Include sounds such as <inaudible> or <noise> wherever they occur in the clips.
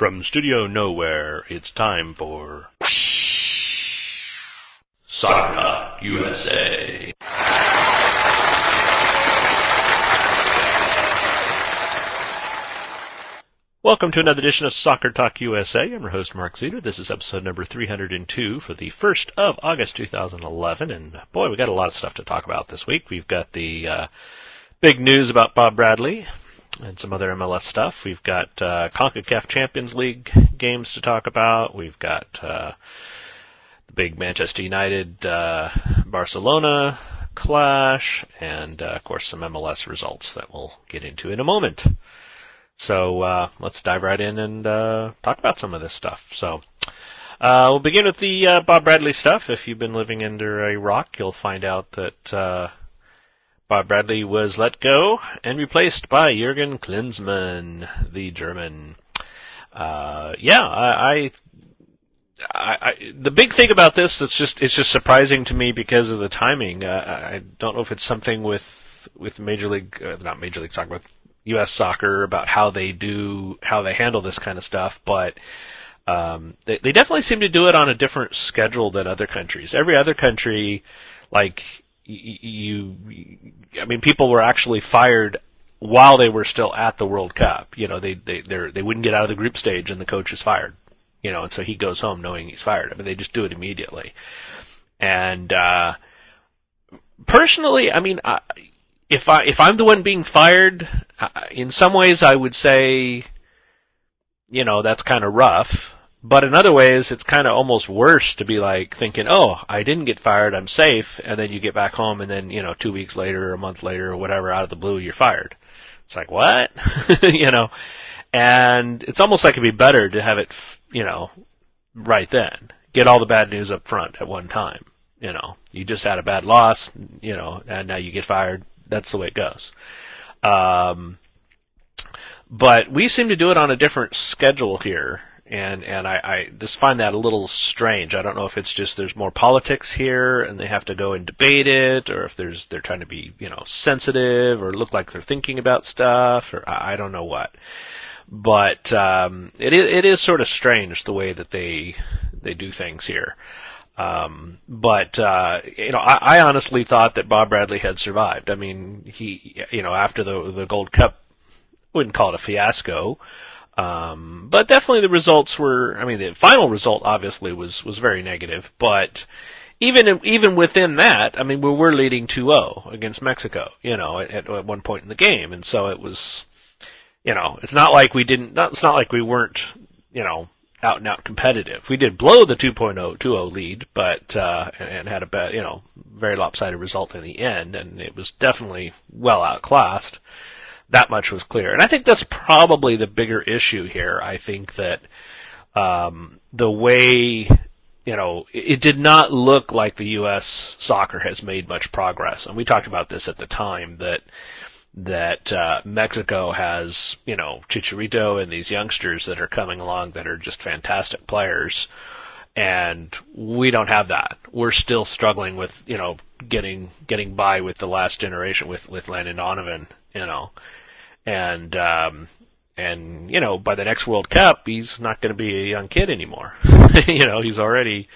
From Studio Nowhere, it's time for Soccer Talk USA. Welcome to another edition of Soccer Talk USA. I'm your host, Mark Zeter. This is episode number 302 for the 1st of August 2011. And boy, we got a lot of stuff to talk about this week. We've got the uh, big news about Bob Bradley and some other MLS stuff. We've got uh, CONCACAF Champions League games to talk about. We've got uh, the big Manchester United uh, Barcelona clash, and uh, of course some MLS results that we'll get into in a moment. So uh, let's dive right in and uh, talk about some of this stuff. So uh, we'll begin with the uh, Bob Bradley stuff. If you've been living under a rock, you'll find out that uh, Bob Bradley was let go and replaced by Jurgen Klinsmann, the German. Uh, yeah, I, I I, the big thing about this that's just it's just surprising to me because of the timing. Uh, I don't know if it's something with with Major League, uh, not Major League Soccer, with U.S. Soccer about how they do how they handle this kind of stuff, but um, they, they definitely seem to do it on a different schedule than other countries. Every other country, like you, I mean, people were actually fired while they were still at the World Cup. You know, they they they they wouldn't get out of the group stage and the coach is fired. You know, and so he goes home knowing he's fired. I mean, they just do it immediately. And uh, personally, I mean, I, if I if I'm the one being fired, in some ways I would say, you know, that's kind of rough. But in other ways, it's kind of almost worse to be like thinking, oh, I didn't get fired, I'm safe, and then you get back home, and then you know, two weeks later, or a month later, or whatever, out of the blue, you're fired. It's like what, <laughs> you know, and it's almost like it'd be better to have it, you know, right then. Get all the bad news up front at one time. You know, you just had a bad loss, you know, and now you get fired that's the way it goes. Um, but we seem to do it on a different schedule here, and and I, I just find that a little strange. I don't know if it's just there's more politics here, and they have to go and debate it, or if there's they're trying to be you know sensitive or look like they're thinking about stuff, or I, I don't know what. But um, it it is sort of strange the way that they they do things here. Um, but uh, you know, I, I honestly thought that Bob Bradley had survived. I mean, he, you know, after the the Gold Cup, wouldn't call it a fiasco, um, but definitely the results were. I mean, the final result obviously was was very negative, but even even within that, I mean, we were leading 2-0 against Mexico, you know, at, at one point in the game, and so it was, you know, it's not like we didn't. Not, it's not like we weren't, you know, out and out competitive. We did blow the 2.0 2-0 lead, but uh, and had a bad, you know, very lopsided result in the end, and it was definitely well outclassed. That much was clear, and I think that's probably the bigger issue here. I think that um, the way you know, it did not look like the U.S. soccer has made much progress, and we talked about this at the time that that uh, Mexico has, you know, Chicharito and these youngsters that are coming along that are just fantastic players, and we don't have that. We're still struggling with, you know, getting getting by with the last generation with with Landon Donovan, you know, and um, and you know, by the next World Cup, he's not going to be a young kid anymore. <laughs> you know, he's already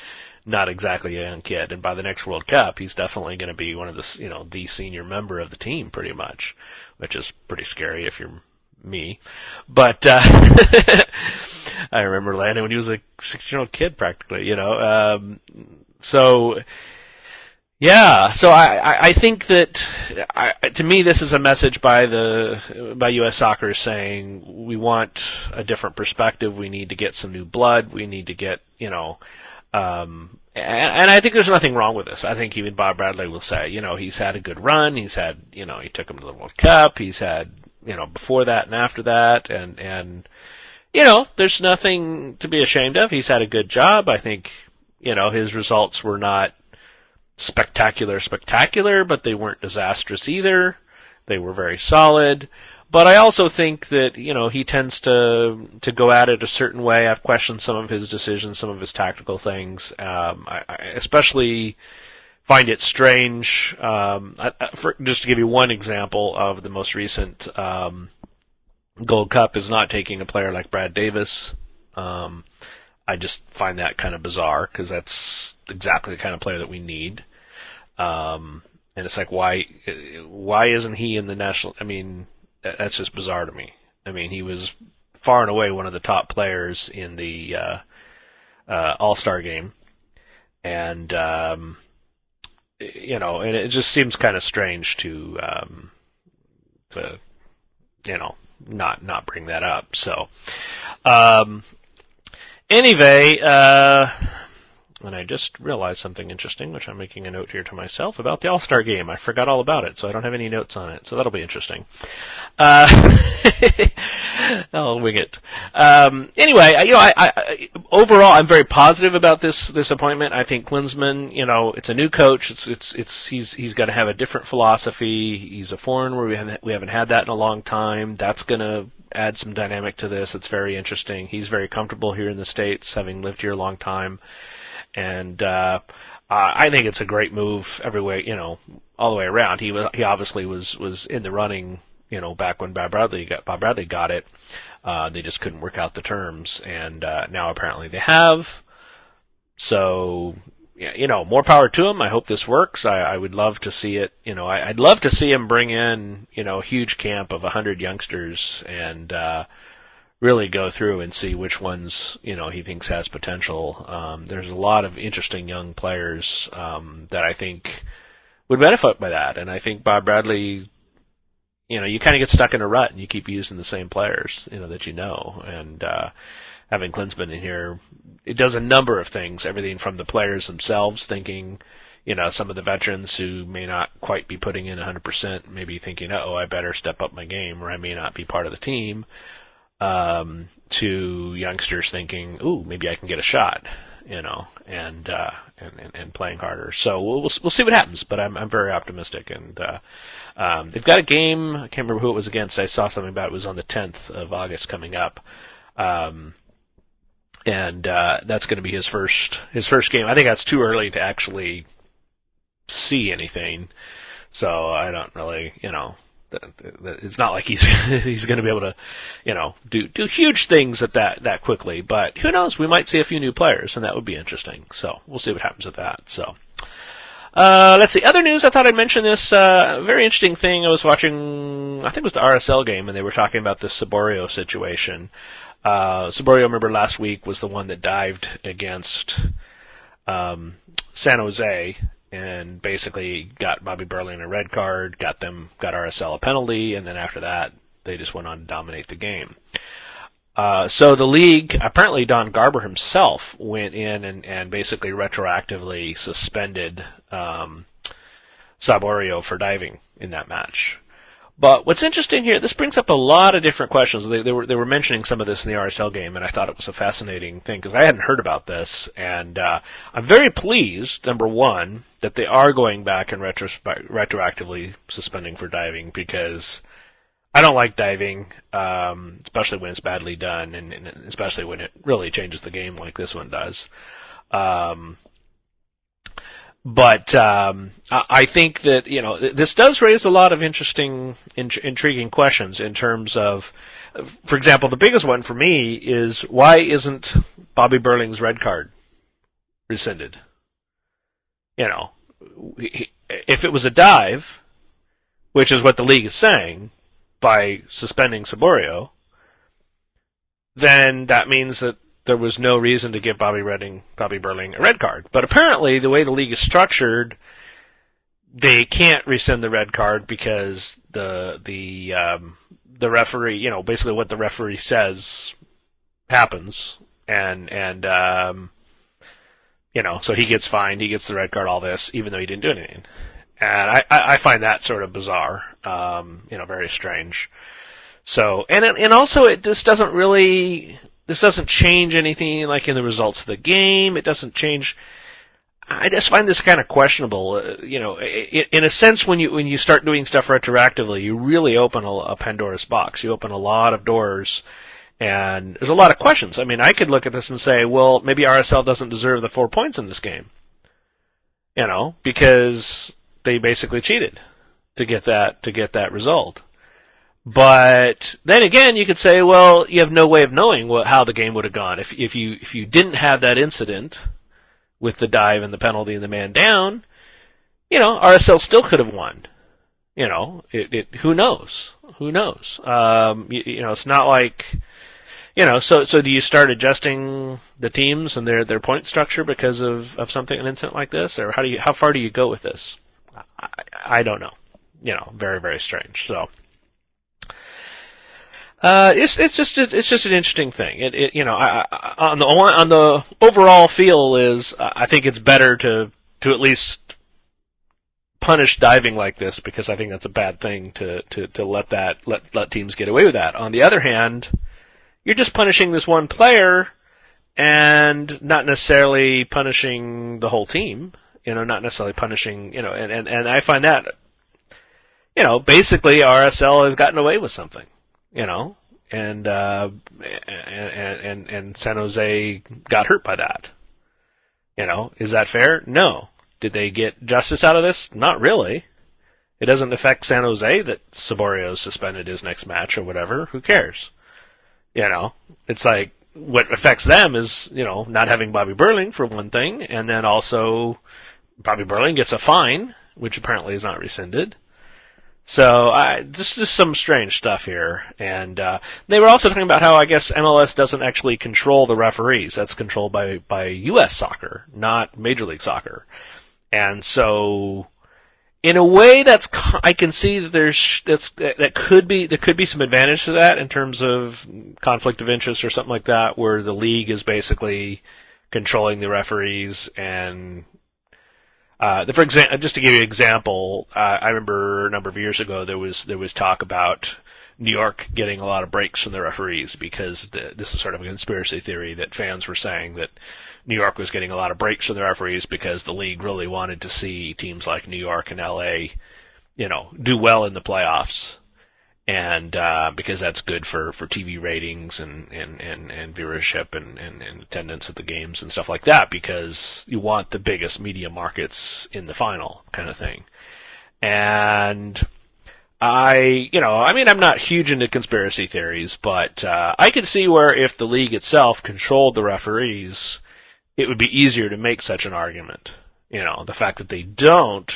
not exactly a young kid. And by the next World Cup, he's definitely going to be one of the, you know, the senior member of the team pretty much, which is pretty scary if you're me. But, uh, <laughs> I remember Landon when he was a six year old kid practically, you know, um, so, yeah, so I, I think that I, to me this is a message by the by U.S. Soccer saying we want a different perspective. We need to get some new blood. We need to get you know um, and, and I think there's nothing wrong with this. I think even Bob Bradley will say, you know, he's had a good run. He's had, you know, he took him to the World Cup. He's had, you know, before that and after that, and and you know, there's nothing to be ashamed of. He's had a good job. I think, you know, his results were not spectacular, spectacular, but they weren't disastrous either. They were very solid. But I also think that you know he tends to to go at it a certain way. I've questioned some of his decisions, some of his tactical things. Um, I, I especially find it strange. Um, I, for, just to give you one example of the most recent um, Gold Cup is not taking a player like Brad Davis Um, I just find that kind of bizarre because that's exactly the kind of player that we need. Um, and it's like, why, why isn't he in the national? I mean, that's just bizarre to me. I mean, he was far and away one of the top players in the uh, uh, All Star game, and um, you know, and it just seems kind of strange to um, to you know not not bring that up. So um, anyway, uh, and I just realized something interesting, which I'm making a note here to myself about the All Star game. I forgot all about it, so I don't have any notes on it. So that'll be interesting. Uh, <laughs> I'll wing it. Um, anyway, you know, I, I, overall, I'm very positive about this this appointment. I think Klinsmann, you know, it's a new coach. It's it's it's he's he's going to have a different philosophy. He's a foreigner where we haven't we haven't had that in a long time. That's going to add some dynamic to this. It's very interesting. He's very comfortable here in the states, having lived here a long time and uh, I think it's a great move every way, you know, all the way around. He was he obviously was was in the running, you know, back when Bob Bradley got Bob Bradley got it. Uh, they just couldn't work out the terms, and uh, now apparently they have. So, you know, more power to him. I hope this works. I, I would love to see it. You know, I, I'd love to see him bring in, you know, a huge camp of a hundred youngsters and. uh really go through and see which ones you know he thinks has potential. Um, there's a lot of interesting young players um, that I think would benefit by that, and I think Bob Bradley. You know, you kind of get stuck in a rut and you keep using the same players, you know, that you know. And, uh, having Klinsmann in here, it does a number of things. Everything from the players themselves thinking, you know, some of the veterans who may not quite be putting in 100%, maybe thinking, oh, I better step up my game or I may not be part of the team um, to youngsters thinking, "Ooh, maybe I can get a shot," you know, and uh, and, and, and playing harder. So we'll we'll, we'll see what happens, but I'm I'm very optimistic, and uh, um, they've got a game. I can't remember who it was against. I saw something about it, it was on the 10th of August coming up. Um, and uh, that's going to be his first his first game. I think that's too early to actually see anything, so I don't really, you know, it's not like he's <laughs> he's going to be able to, you know, do do huge things at that that quickly. But who knows? We might see a few new players, and that would be interesting. So we'll see what happens with that. So. Uh, let's see. Other news. I thought I'd mention this uh, very interesting thing. I was watching. I think it was the RSL game, and they were talking about this Saborio situation. Uh, Saborio, remember last week, was the one that dived against um, San Jose and basically got Bobby Burling a red card, got them got RSL a penalty, and then after that they just went on to dominate the game. Uh, so the league, apparently Don Garber himself went in and, and basically retroactively suspended um, Saborio for diving in that match. But what's interesting here, this brings up a lot of different questions. They, they, were they were mentioning some of this in the RSL game, and I thought it was a fascinating thing because I hadn't heard about this, and uh, I'm very pleased. Number one, that they are going back and retroactively suspending for diving because I don't like diving, um, especially when it's badly done, and, and especially when it really changes the game like this one does. Um, but um, I think that you know this does raise a lot of interesting, int- intriguing questions in terms of, for example, the biggest one for me is why isn't Bobby Burling's red card rescinded? You know, if it was a dive, which is what the league is saying by suspending Saborio, then that means that there was no reason to give Bobby Redding, Bobby Burling a red card. But apparently, the way the league is structured, they can't rescind the red card because the the um, the referee, you know, basically what the referee says happens, and and um, you know, so he gets fined, he gets the red card, all this, even though he didn't do anything. And I, I find that sort of bizarre, um, you know, very strange. So, and and also it just doesn't really this doesn't change anything like in the results of the game. It doesn't change. I just find this kind of questionable. Uh, you know, in, in, a sense, when you when you start doing stuff retroactively, you really open a, a Pandora's box. You open a lot of doors, and there's a lot of questions. I mean, I could look at this and say, well, maybe RSL doesn't deserve the four points in this game. You know, because they basically cheated to get that to get that result. But then again, you could say, well, you have no way of knowing what, how the game would have gone if if you if you didn't have that incident with the dive and the penalty and the man down. You know, RSL still could have won. You know, it, it who knows? Who knows? Um, you, you know, it's not like you know, so so do you start adjusting the teams and their their point structure because of of something an incident like this, or how do you how far do you go with this? I, I don't know. You know, very very strange. So. Uh, it's it's just a, it's just an interesting thing. It, it you know I, I, on the on the overall feel is I think it's better to to at least punish diving like this because I think that's a bad thing to to to let that let let teams get away with that. On the other hand, you're just punishing this one player and not necessarily punishing the whole team. You know, not necessarily punishing, you know, and, and, and I find that, you know, basically RSL has gotten away with something, you know, and, uh, and, and, and San Jose got hurt by that. You know, is that fair? No. Did they get justice out of this? Not really. It doesn't affect San Jose that Saborio suspended his next match or whatever. Who cares? You know, it's like what affects them is you know not having Bobby Burling for one thing, and then also Bobby Burling gets a fine, which apparently is not rescinded. So I just just some strange stuff here, and uh, they were also talking about how I guess MLS doesn't actually control the referees. That's controlled by by U.S. soccer, not Major League Soccer, and so in a way that's I can see that there's that's that could be there could be some advantage to that in terms of conflict of interest or something like that where the league is basically controlling the referees and uh, for example just to give you an example uh, I remember a number of years ago there was there was talk about New York getting a lot of breaks from the referees because the, this is sort of a conspiracy theory that fans were saying that New York was getting a lot of breaks from the referees because the league really wanted to see teams like New York and LA, you know, do well in the playoffs. And, uh, because that's good for, for TV ratings and, and, and, and viewership and, and, and attendance at the games and stuff like that because you want the biggest media markets in the final kind of thing. And, I, you know, I mean, I'm not huge into conspiracy theories, but uh, I could see where if the league itself controlled the referees, it would be easier to make such an argument. You know, the fact that they don't,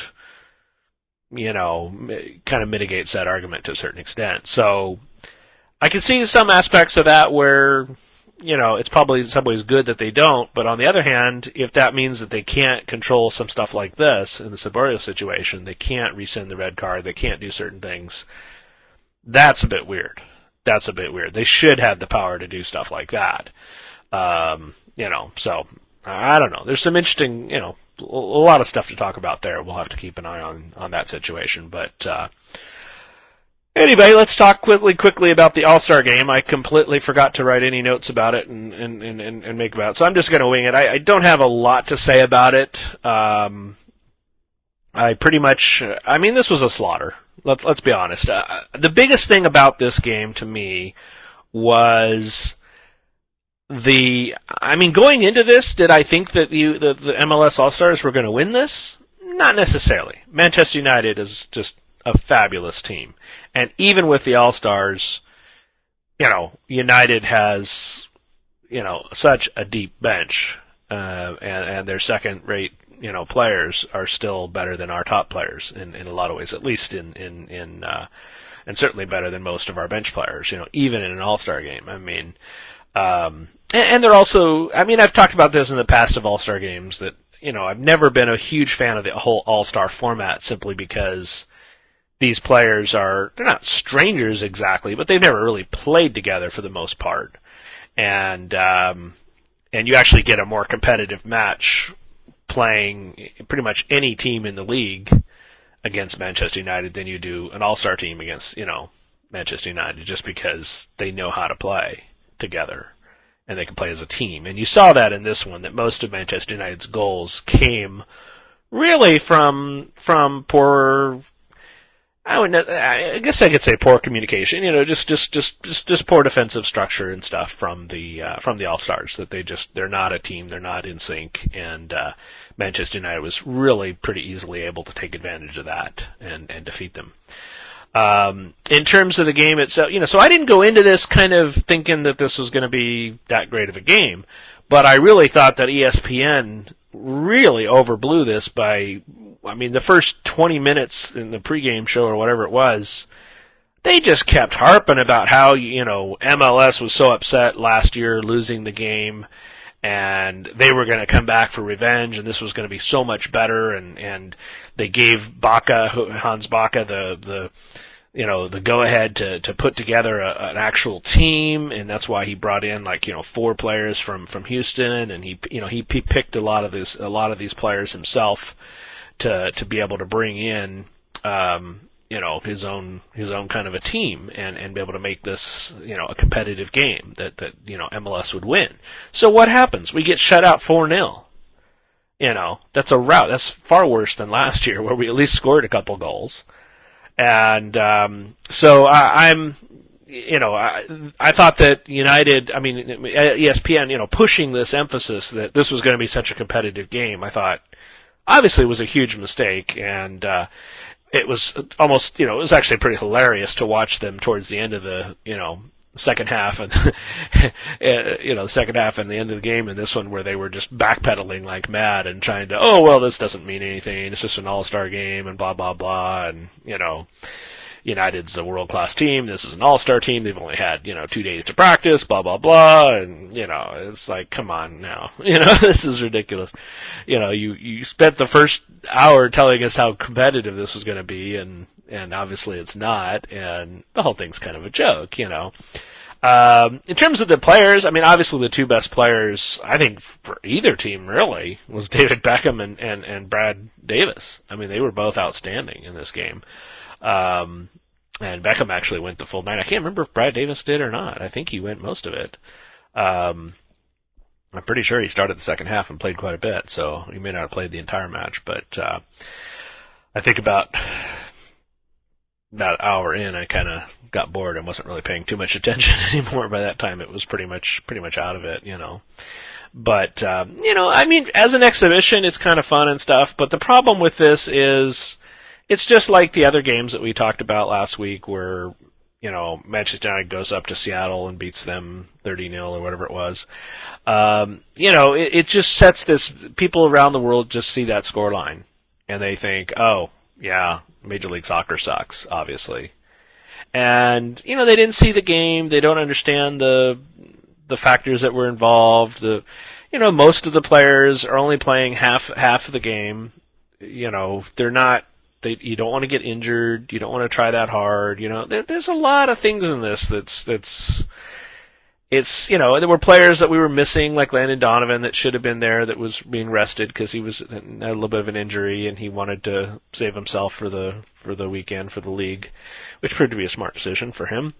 you know, kind of mitigates that argument to a certain extent. So I can see some aspects of that where, you know, it's probably in some ways good that they don't, but on the other hand, if that means that they can't control some stuff like this in the Saborio situation, they can't rescind the red card, they can't do certain things, that's a bit weird. That's a bit weird. They should have the power to do stuff like that. Um, you know, so I don't know. There's some interesting, you know, a lot of stuff to talk about there. We'll have to keep an eye on on that situation. But uh, anyway, let's talk quickly quickly about the All Star game. I completely forgot to write any notes about it and and and, and make about it, so I'm just going to wing it. I, I don't have a lot to say about it. Um, I pretty much, I mean, this was a slaughter. Let's let's be honest. Uh, the biggest thing about this game to me was the I mean, going into this, did I think that you the, the MLS All Stars were going to win this? Not necessarily. Manchester United is just a fabulous team, and even with the All Stars, you know, United has you know such a deep bench, uh, and and their second rate you know players are still better than our top players in in a lot of ways, at least in in in. Uh, and certainly better than most of our bench players, you know, even in an all-star game. I mean, um, and, and they're also, I mean, I've talked about this in the past of All Star games that, you know, I've never been a huge fan of the whole All Star format simply because these players are, they're not strangers exactly, but they've never really played together for the most part. And, um, and you actually get a more competitive match playing pretty much any team in the league against Manchester United than you do an all-star team against, you know, Manchester United just because they know how to play together and they can play as a team. And you saw that in this one that most of Manchester United's goals came really from from poor I would I guess I could say poor communication, you know, just just just just just poor defensive structure and stuff from the uh, from the All Stars that they just they're not a team, they're not in sync and uh Manchester United was really pretty easily able to take advantage of that and and defeat them. Um, in terms of the game itself, you know, so I didn't go into this kind of thinking that this was going to be that great of a game, but I really thought that ESPN really overblew this by, I mean, the first 20 minutes in the pregame show or whatever it was, they just kept harping about how, you know, MLS was so upset last year losing the game and they were going to come back for revenge and this was going to be so much better and, and they gave Backe, Hans Backe the, the, you know, the go ahead to, to put together a, an actual team and that's why he brought in like, you know, four players from, from Houston and he, you know, he, he picked a lot of this, a lot of these players himself to, to be able to bring in, um, you know his own his own kind of a team and and be able to make this you know a competitive game that that you know MLS would win. So what happens? We get shut out four 0 You know that's a rout. That's far worse than last year where we at least scored a couple goals. And um, so I, I'm you know, I, I thought that United, I mean, ESPN, you know, pushing this emphasis that this was going to be such a competitive game, I thought obviously was a huge mistake. And, uh, it was almost, you know, it was actually pretty hilarious to watch them towards the end of the, you know, second half <laughs> and you know the second half and the end of the game and this one where they were just backpedaling like mad and trying to oh well this doesn't mean anything it's just an all-star game and blah blah blah and you know United's a world class team. This is an all star team. They've only had, you know, two days to practice, blah, blah, blah. And, you know, it's like, come on now. <laughs> You know, this is ridiculous. You know, you, you spent the first hour telling us how competitive this was going to be and, and obviously it's not. And the whole thing's kind of a joke, you know. Um, in terms of the players, I mean, obviously the two best players, I think, for either team really, was <laughs> David Beckham and, and, and Brad Davis. I mean, they were both outstanding in this game. Um, and Beckham actually went the full night. I can't remember if Brad Davis did or not. I think he went most of it. Um, I'm pretty sure he started the second half and played quite a bit, so he may not have played the entire match, but, uh, I think about, about an hour in, I kind of got bored and wasn't really paying too much attention <laughs> anymore. By that time, it was pretty much, pretty much out of it, you know. But, um, you know, I mean, as an exhibition, it's kind of fun and stuff, but the problem with this is, it's just like the other games that we talked about last week where, you know, Manchester United goes up to Seattle and beats them 30-0 or whatever it was. Um, you know, it, it just sets this, people around the world just see that score line and they think, oh, yeah, Major League Soccer sucks, obviously. And, you know, they didn't see the game, they don't understand the, the factors that were involved, the, you know, most of the players are only playing half, half of the game. You know, they're not they, you don't want to get injured. You don't want to try that hard. You know, there, there's a lot of things in this that's that's it's you know there were players that we were missing like Landon Donovan that should have been there that was being rested because he was had a little bit of an injury and he wanted to save himself for the for the weekend for the league, which proved to be a smart decision for him.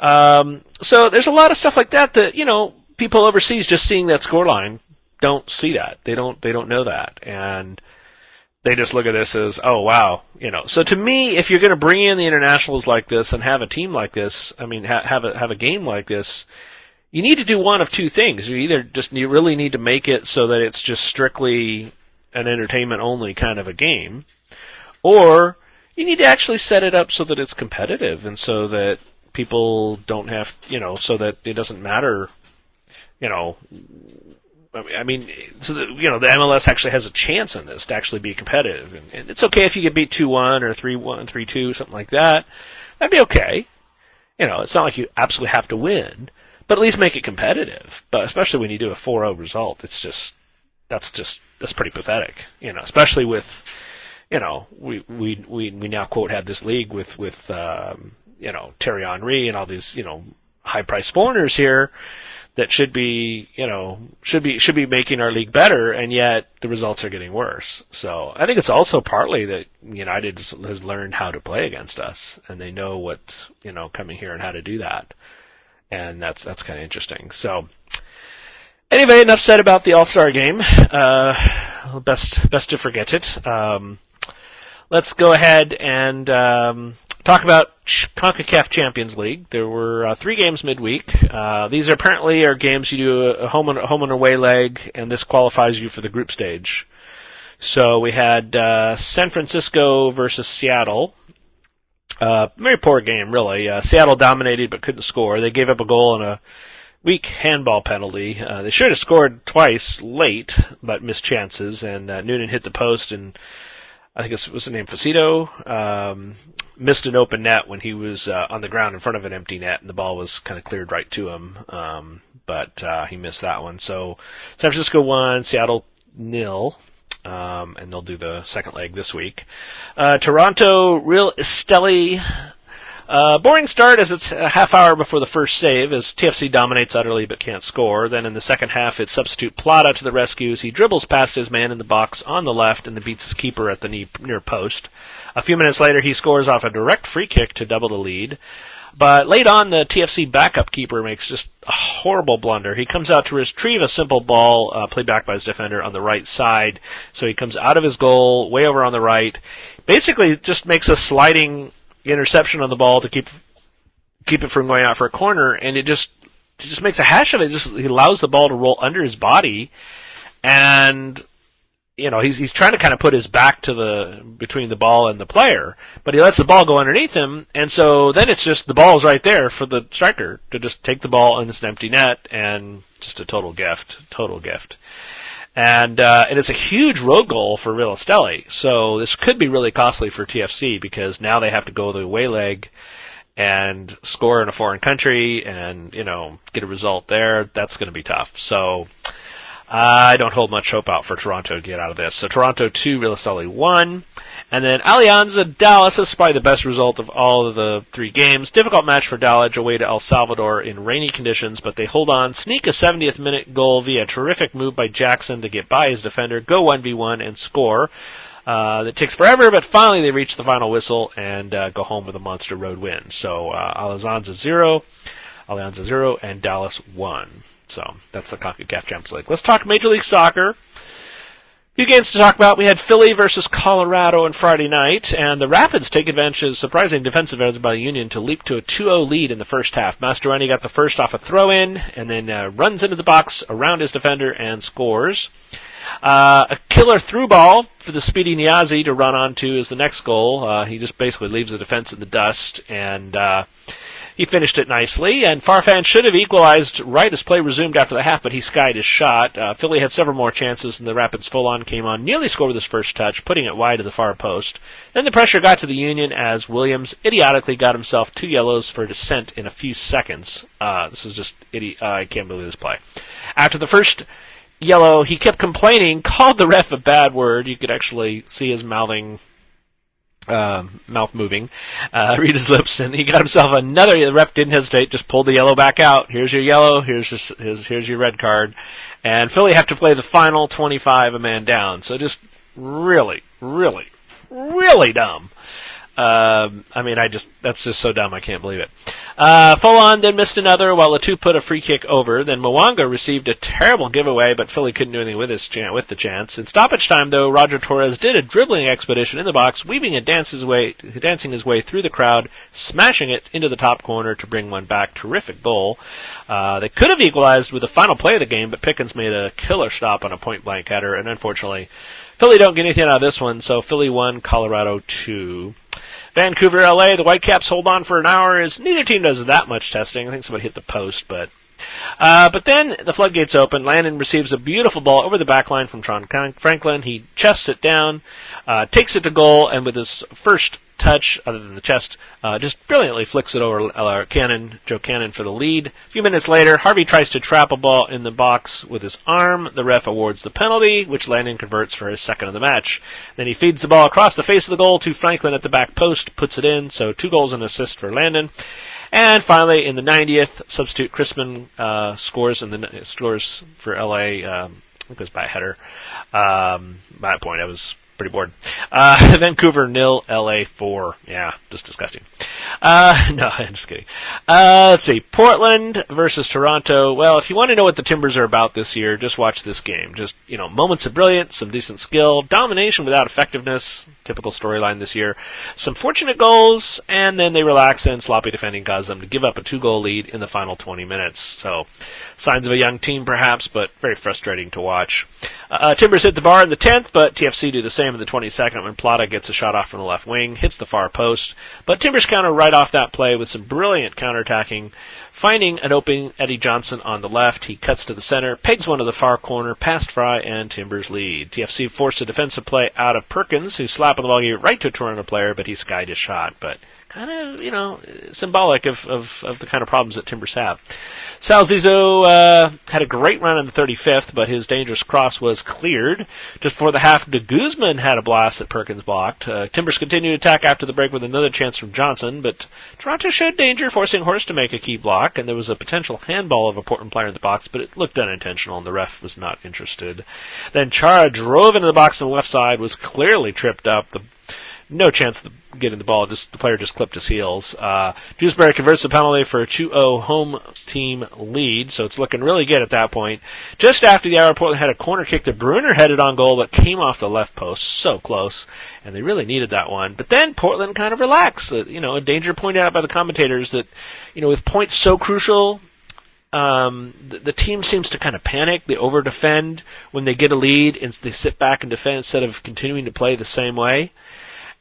Um, so there's a lot of stuff like that that you know people overseas just seeing that score line don't see that they don't they don't know that and they just look at this as, oh wow, you know. So to me, if you're going to bring in the internationals like this and have a team like this, I mean, ha- have a have a game like this, you need to do one of two things. You either just you really need to make it so that it's just strictly an entertainment only kind of a game, or you need to actually set it up so that it's competitive and so that people don't have, you know, so that it doesn't matter, you know, I mean, so the, you know, the MLS actually has a chance in this to actually be competitive, and, and it's okay if you get beat two one or three one, three two, something like that. That'd be okay. You know, it's not like you absolutely have to win, but at least make it competitive. But especially when you do a 4-0 result, it's just that's just that's pretty pathetic. You know, especially with you know we we we we now quote have this league with with um, you know Thierry Henry and all these you know high priced foreigners here that should be, you know, should be should be making our league better, and yet the results are getting worse. So I think it's also partly that United has learned how to play against us, and they know what you know coming here and how to do that, and that's that's kind of interesting. So anyway, enough said about the All Star game. Uh, best best to forget it. Um, let's go ahead and um, talk about CONCACAF Champions League. There were uh, three games midweek. Uh, these are apparently are games you do a home and home and away leg, and this qualifies you for the group stage. So we had uh, San Francisco versus Seattle, Uh, very poor game, really. Uh, Seattle dominated but couldn't score. They gave up a goal and a weak handball penalty. Uh, they should have scored twice late, but missed chances. And uh, Noonan hit the post, and I think it was the name Fucito um, missed an open net when he was uh, on the ground in front of an empty net, and the ball was kind of cleared right to him. Um, but uh, he missed that one. So San Francisco won, Seattle nil. Um, and they'll do the second leg this week. Uh, Toronto, real Esteli uh, boring start as it's a half hour before the first save as TFC dominates utterly but can't score. Then in the second half, it's substitute Plata to the rescue as he dribbles past his man in the box on the left and then beats his keeper at the near post. A few minutes later, he scores off a direct free kick to double the lead. But late on, the TFC backup keeper makes just a horrible blunder. He comes out to retrieve a simple ball uh, played back by his defender on the right side. So he comes out of his goal, way over on the right. Basically, just makes a sliding interception on the ball to keep keep it from going out for a corner, and it just it just makes a hash of it. Just he allows the ball to roll under his body, and you know he's he's trying to kind of put his back to the between the ball and the player, but he lets the ball go underneath him, and so then it's just the ball's right there for the striker to just take the ball and it's an empty net, and just a total gift, total gift. And, uh, and it's a huge road goal for Real Esteli. So this could be really costly for TFC because now they have to go the away leg and score in a foreign country and, you know, get a result there. That's going to be tough. So, I don't hold much hope out for Toronto to get out of this. So Toronto 2, Real Esteli 1. And then Alianza Dallas is probably the best result of all of the three games. Difficult match for Dallas away to El Salvador in rainy conditions, but they hold on, sneak a 70th minute goal via a terrific move by Jackson to get by his defender, go 1v1 and score. Uh, that takes forever, but finally they reach the final whistle and uh, go home with a monster road win. So uh, Alianza zero, Alianza zero, and Dallas one. So that's the CONCACAF Champions League. Let's talk Major League Soccer few games to talk about. We had Philly versus Colorado on Friday night, and the Rapids take advantage of surprising defensive errors by the Union to leap to a 2-0 lead in the first half. Mastroeni got the first off a throw-in, and then uh, runs into the box around his defender and scores. Uh, a killer through ball for the speedy Nyassi to run onto is the next goal. Uh, he just basically leaves the defense in the dust, and uh, he finished it nicely, and Farfan should have equalized right as play resumed after the half, but he skied his shot. Uh, Philly had several more chances, and the Rapids Folan came on, nearly scored with his first touch, putting it wide to the far post. Then the pressure got to the Union as Williams idiotically got himself two yellows for dissent in a few seconds. Uh, this is just idi- uh, I can't believe this play. After the first yellow, he kept complaining, called the ref a bad word. You could actually see his mouthing uh, mouth moving, uh, <laughs> read his lips, and he got himself another. The ref didn't hesitate, just pulled the yellow back out. Here's your yellow. Here's your, here's, here's your red card. And Philly have to play the final 25 a man down. So just really, really, really dumb. Um, I mean, I just, that's just so dumb, I can't believe it. Uh, on then missed another while two put a free kick over. Then Mwanga received a terrible giveaway, but Philly couldn't do anything with his chance, with the chance. In stoppage time, though, Roger Torres did a dribbling expedition in the box, weaving and dances way, dancing his way through the crowd, smashing it into the top corner to bring one back. Terrific goal. Uh, they could have equalized with the final play of the game, but Pickens made a killer stop on a point blank header, and unfortunately, Philly don't get anything out of this one, so Philly 1, Colorado two. Vancouver, LA, the Whitecaps hold on for an hour as neither team does that much testing. I think somebody hit the post, but uh, but then the floodgates open. Landon receives a beautiful ball over the back line from Tron Franklin. He chests it down, uh, takes it to goal, and with his first touch, other than the chest, uh, just brilliantly flicks it over uh, Cannon, Joe Cannon for the lead. A few minutes later, Harvey tries to trap a ball in the box with his arm. The ref awards the penalty, which Landon converts for his second of the match. Then he feeds the ball across the face of the goal to Franklin at the back post, puts it in, so two goals and assist for Landon. And finally, in the 90th, substitute Cristman uh, scores and the scores for LA. Um, it goes by a header. Um, by that point, I was pretty bored. Uh, <laughs> Vancouver nil, LA four. Yeah, just disgusting. Uh, <laughs> no, <laughs> I'm just kidding. Uh, let's see. Portland versus Toronto. Well, if you want to know what the Timbers are about this year, just watch this game. Just, you know, moments of brilliance, some decent skill, domination without effectiveness, typical storyline this year, some fortunate goals, and then they relax and sloppy defending caused them to give up a two goal lead in the final 20 minutes. So, signs of a young team perhaps, but very frustrating to watch. Uh, Timbers hit the bar in the 10th, but TFC do the same in the 22nd when Plata gets a shot off from the left wing, hits the far post. But Timbers counter right off that play with some brilliant counterattacking, finding an open Eddie Johnson on the left. He cuts to the center, pegs one to the far corner, past Frei, and Timbers lead. TFC forced a defensive play out of Perkins, who slapped the ball right to a Toronto player, but he skied his shot. But kind of, you know, symbolic of, of, of the kind of problems that Timbers have. Sal Zizzo uh, had a great run in the 35th, but his dangerous cross was cleared. Just before the half, de Guzman had a blast that Perkins blocked. Uh, Timbers continued to attack after the break with another chance from Johnson, but Toronto showed danger, forcing Horst to make a key block, and there was a potential handball of a Portland player in the box, but it looked unintentional, and the ref was not interested. Then Chara drove into the box on the left side, was clearly tripped up. The no chance of getting the ball. Just the player just clipped his heels. Uh, Jewsbury converts the penalty for a 2-0 home team lead, so it's looking really good at that point. Just after the hour, Portland had a corner kick that Brunner headed on goal, but came off the left post. So close, and they really needed that one. But then Portland kind of relaxed. Uh, you know, a danger pointed out by the commentators that, you know, with points so crucial, um, the, the team seems to kind of panic. They over defend when they get a lead, and they sit back and defend instead of continuing to play the same way.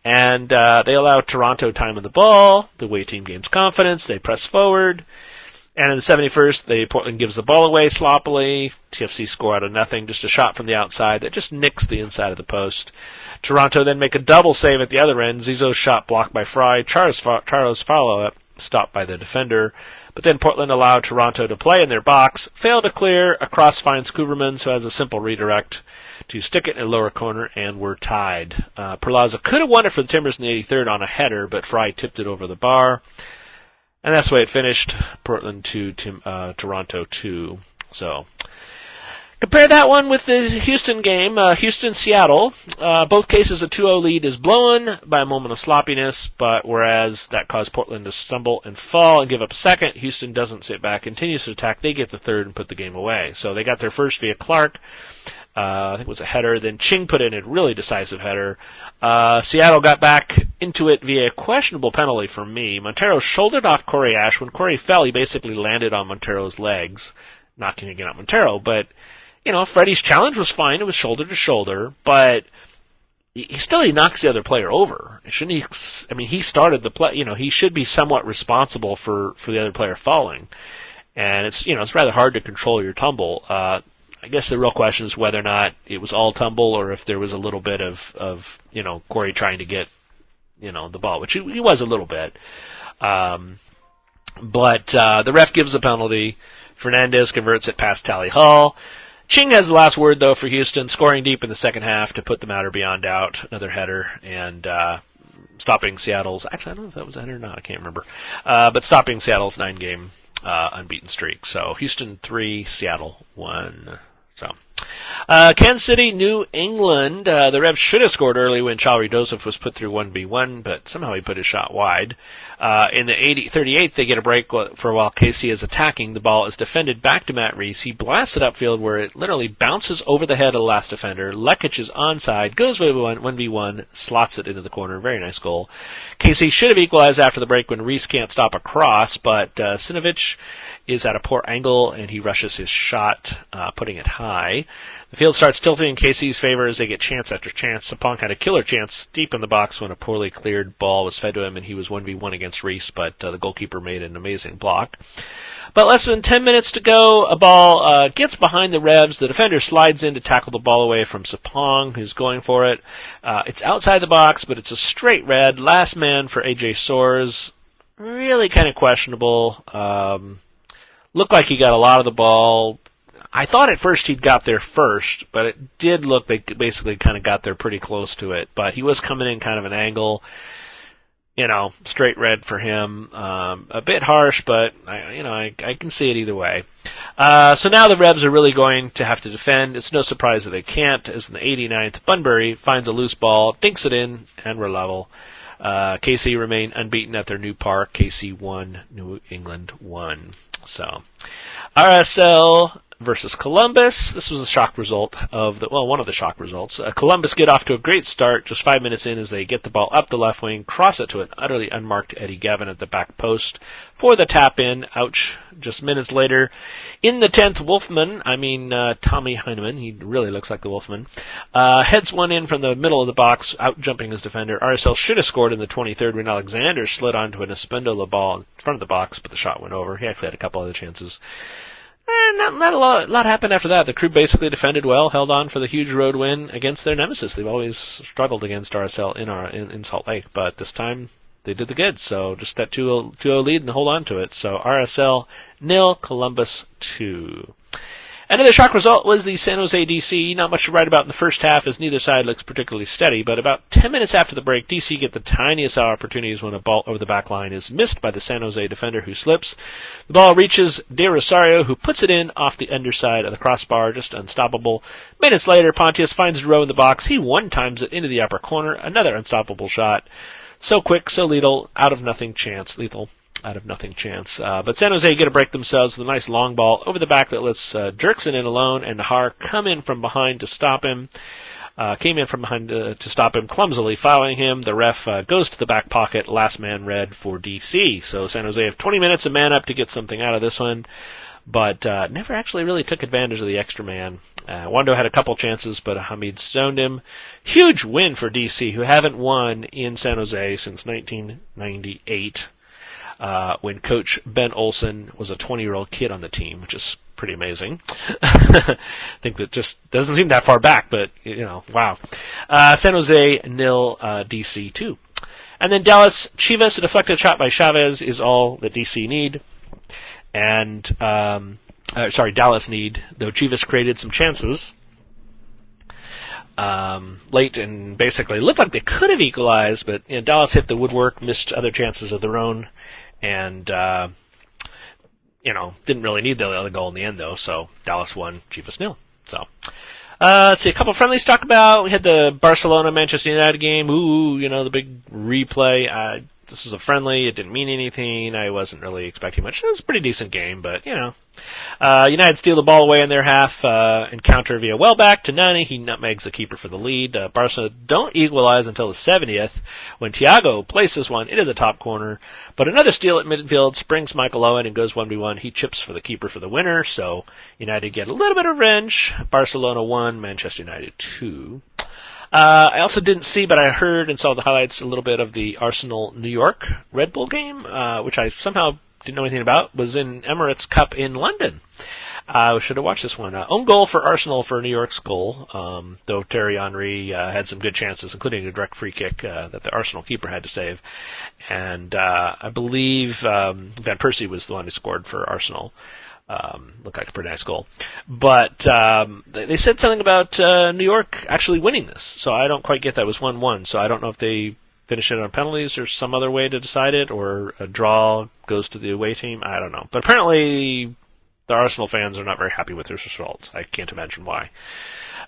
And uh, they allow Toronto time on the ball. The away team gains confidence. They press forward. And in the 71st, they Portland gives the ball away sloppily. TFC score out of nothing, just a shot from the outside that just nicks the inside of the post. Toronto then make a double save at the other end. Zizzo's shot blocked by Frei. Charles, Charles follow up stopped by the defender. But then Portland allowed Toronto to play in their box, failed to clear. Across finds Koevermans, who has a simple redirect to stick it in the lower corner, and we're tied. Uh, Perlaza could have won it for the Timbers in the 83rd on a header, but Frei tipped it over the bar. And that's the way it finished. Portland 2, Tim, uh, Toronto 2. So, Compare that one with the Houston game, uh, Houston-Seattle. Uh, both cases, a 2-0 lead is blown by a moment of sloppiness, but whereas that caused Portland to stumble and fall and give up a second, Houston doesn't sit back, continues to attack. They get the third and put the game away. So they got their first via Clark. Uh, I think it was a header. Then Ching put in a really decisive header. Uh, Seattle got back into it via a questionable penalty from me. Montero shouldered off Corey Ashe. When Corey fell, he basically landed on Montero's legs, knocking again out Montero. But, you know, Fredy's challenge was fine. It was shoulder to shoulder, but he still he knocks the other player over. Shouldn't he? I mean, he started the play. You know, he should be somewhat responsible for for the other player falling. And it's you know it's rather hard to control your tumble. Uh, I guess the real question is whether or not it was all tumble or if there was a little bit of, of you know, Corey trying to get, you know, the ball, which he, he was a little bit. Um, but, uh, the ref gives a penalty. Fernandez converts it past Tally Hall. Ching has the last word though for Houston, scoring deep in the second half to put the matter beyond doubt. Another header and, uh, stopping Seattle's, actually I don't know if that was a header or not, I can't remember. Uh, but stopping Seattle's nine game, uh, unbeaten streak. So Houston three, Seattle one. So, uh, Kansas City, New England. Uh, the Revs should have scored early when Shalrie Joseph was put through 1v1, but somehow he put his shot wide. Uh, in the 80, 38th, they get a break for while. Casey is attacking. The ball is defended back to Matt Reis. He blasts it upfield where it literally bounces over the head of the last defender. Lekic is onside, goes 1v1, 1v1, slots it into the corner. Very nice goal. Casey should have equalized after the break when Reis can't stop a cross, but uh, Sinovic is at a poor angle and he rushes his shot, uh, putting it high. The field starts tilting in Casey's favor as they get chance after chance. Sapong had a killer chance deep in the box when a poorly cleared ball was fed to him and he was 1v1 against Reis, but uh, the goalkeeper made an amazing block. But less than 10 minutes to go, a ball uh, gets behind the Revs. The defender slides in to tackle the ball away from Sapong, who's going for it. Uh, it's outside the box, but it's a straight red. Last man for AJ Soares. Really kind of questionable. Um, looked like he got a lot of the ball. I thought at first he'd got there first, but it did look they basically kind of got there pretty close to it. But he was coming in kind of an angle, you know, straight red for him. Um, a bit harsh, but I, you know, I, I can see it either way. Uh, so now the Revs are really going to have to defend. It's no surprise that they can't, as in the 89th, Bunbury finds a loose ball, dinks it in, and we're level. Uh, KC remain unbeaten at their new park. KC 1, New England 1. So, RSL versus Columbus. This was a shock result of the, well, one of the shock results. Uh, Columbus get off to a great start just five minutes in as they get the ball up the left wing, cross it to an utterly unmarked Eddie Gaven at the back post for the tap in. Ouch. Just minutes later, in the 10th, Wolfman, I mean, uh, Tommy Heinemann, he really looks like the Wolfman, uh, heads one in from the middle of the box, out jumping his defender. RSL should have scored in the 23rd when Alexander slid onto an Espindola ball in front of the box, but the shot went over. He actually had a couple other chances. And not, not a lot, lot happened after that. The crew basically defended well, held on for the huge road win against their nemesis. They've always struggled against RSL in our in, in Salt Lake, but this time they did the goods. So just that 2-0 lead and hold on to it. So RSL nil, Columbus two. Another shock result was the San Jose DC. Not much to write about in the first half as neither side looks particularly steady, but about 10 minutes after the break, DC get the tiniest opportunities when a ball over the back line is missed by the San Jose defender who slips. The ball reaches De Rosario who puts it in off the underside of the crossbar, just unstoppable. Minutes later, Pontius finds Drouin in the box. He one times it into the upper corner. Another unstoppable shot. So quick, so lethal, out of nothing chance, lethal out of nothing chance. Uh, but San Jose get a break themselves with a nice long ball over the back that lets uh, Dirksen in alone and Najar come in from behind to stop him. Uh, came in from behind uh, to stop him, clumsily fouling him. The ref uh, goes to the back pocket, last man red for DC. So San Jose have 20 minutes of man up to get something out of this one, but uh, never actually really took advantage of the extra man. Uh, Wondo had a couple chances, but Hamid stoned him. Huge win for DC, who haven't won in San Jose since 1998 uh, when coach Ben Olsen was a 20 year old kid on the team, which is pretty amazing. <laughs> I think that just doesn't seem that far back, but you know, wow. Uh, San Jose nil, uh, DC two. And then Dallas Chivas, a deflected shot by Chavez is all that DC need. And, um, uh, sorry, Dallas need, though Chivas created some chances. Um, late and basically looked like they could have equalized, but you know, Dallas hit the woodwork, missed other chances of their own, and uh, you know didn't really need the other goal in the end though. So Dallas won, Chivas nil. So. Uh, let's see, a couple of friendlies to talk about. We had the Barcelona Manchester United game. Ooh, you know, the big replay. Uh, this was a friendly. It didn't mean anything. I wasn't really expecting much. It was a pretty decent game, but you know, uh, United steal the ball away in their half. Uh, encounter via Welbeck to Nani. He nutmegs the keeper for the lead. Uh, Barca don't equalize until the 70th when Thiago places one into the top corner. But another steal at midfield springs Michael Owen and goes 1v1. He chips for the keeper for the winner. So United get a little bit of revenge. Barcelona 1, Manchester United 2. Uh, I also didn't see, but I heard and saw the highlights a little bit of the Arsenal New York Red Bull game, uh, which I somehow didn't know anything about. Was in Emirates Cup in London. I uh, should have watched this one. Uh, own goal for Arsenal for New York's goal, um, though Thierry Henry uh, had some good chances, including a direct free kick uh, that the Arsenal keeper had to save. And uh, I believe um, Van Persie was the one who scored for Arsenal. Um, looked like a pretty nice goal. But um, they, they said something about uh, New York actually winning this, so I don't quite get that. It was 1-1, so I don't know if they finish it on penalties or some other way to decide it, or a draw goes to the away team. I don't know. But apparently, the Arsenal fans are not very happy with this result. I can't imagine why.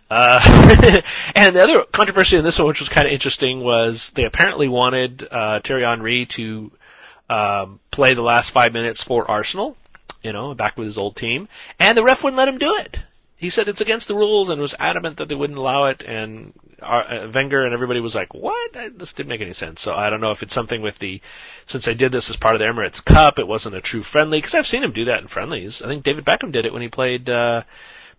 Uh, <laughs> and the other controversy in this one, which was kind of interesting, was they apparently wanted uh, Thierry Henry to um, play the last five minutes for Arsenal, you know, back with his old team, and the ref wouldn't let him do it. He said it's against the rules and was adamant that they wouldn't allow it, and our, uh, Wenger and everybody was like, "What? This didn't make any sense." So I don't know if it's something with the, since they did this as part of the Emirates Cup, it wasn't a true friendly because I've seen him do that in friendlies. I think David Beckham did it when he played uh,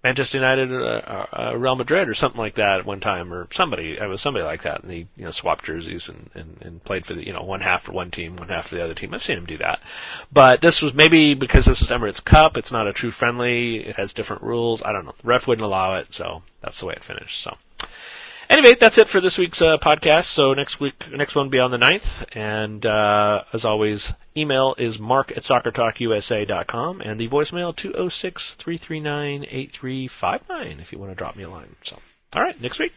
Manchester United, uh, uh, Real Madrid, or something like that at one time, or somebody. It was somebody like that, and he you know swapped jerseys and, and and played for the you know one half for one team, one half for the other team. I've seen him do that, but this was maybe because this is Emirates Cup. It's not a true friendly. It has different rules. I don't know. The ref wouldn't allow it, so that's the way it finished. So. Anyway, that's it for this week's uh, podcast. So next week, next one will be on the 9th. And uh, as always, email is mark at soccertalkusa.com and the voicemail 206 339 8359 if you want to drop me a line. So, all right, next week.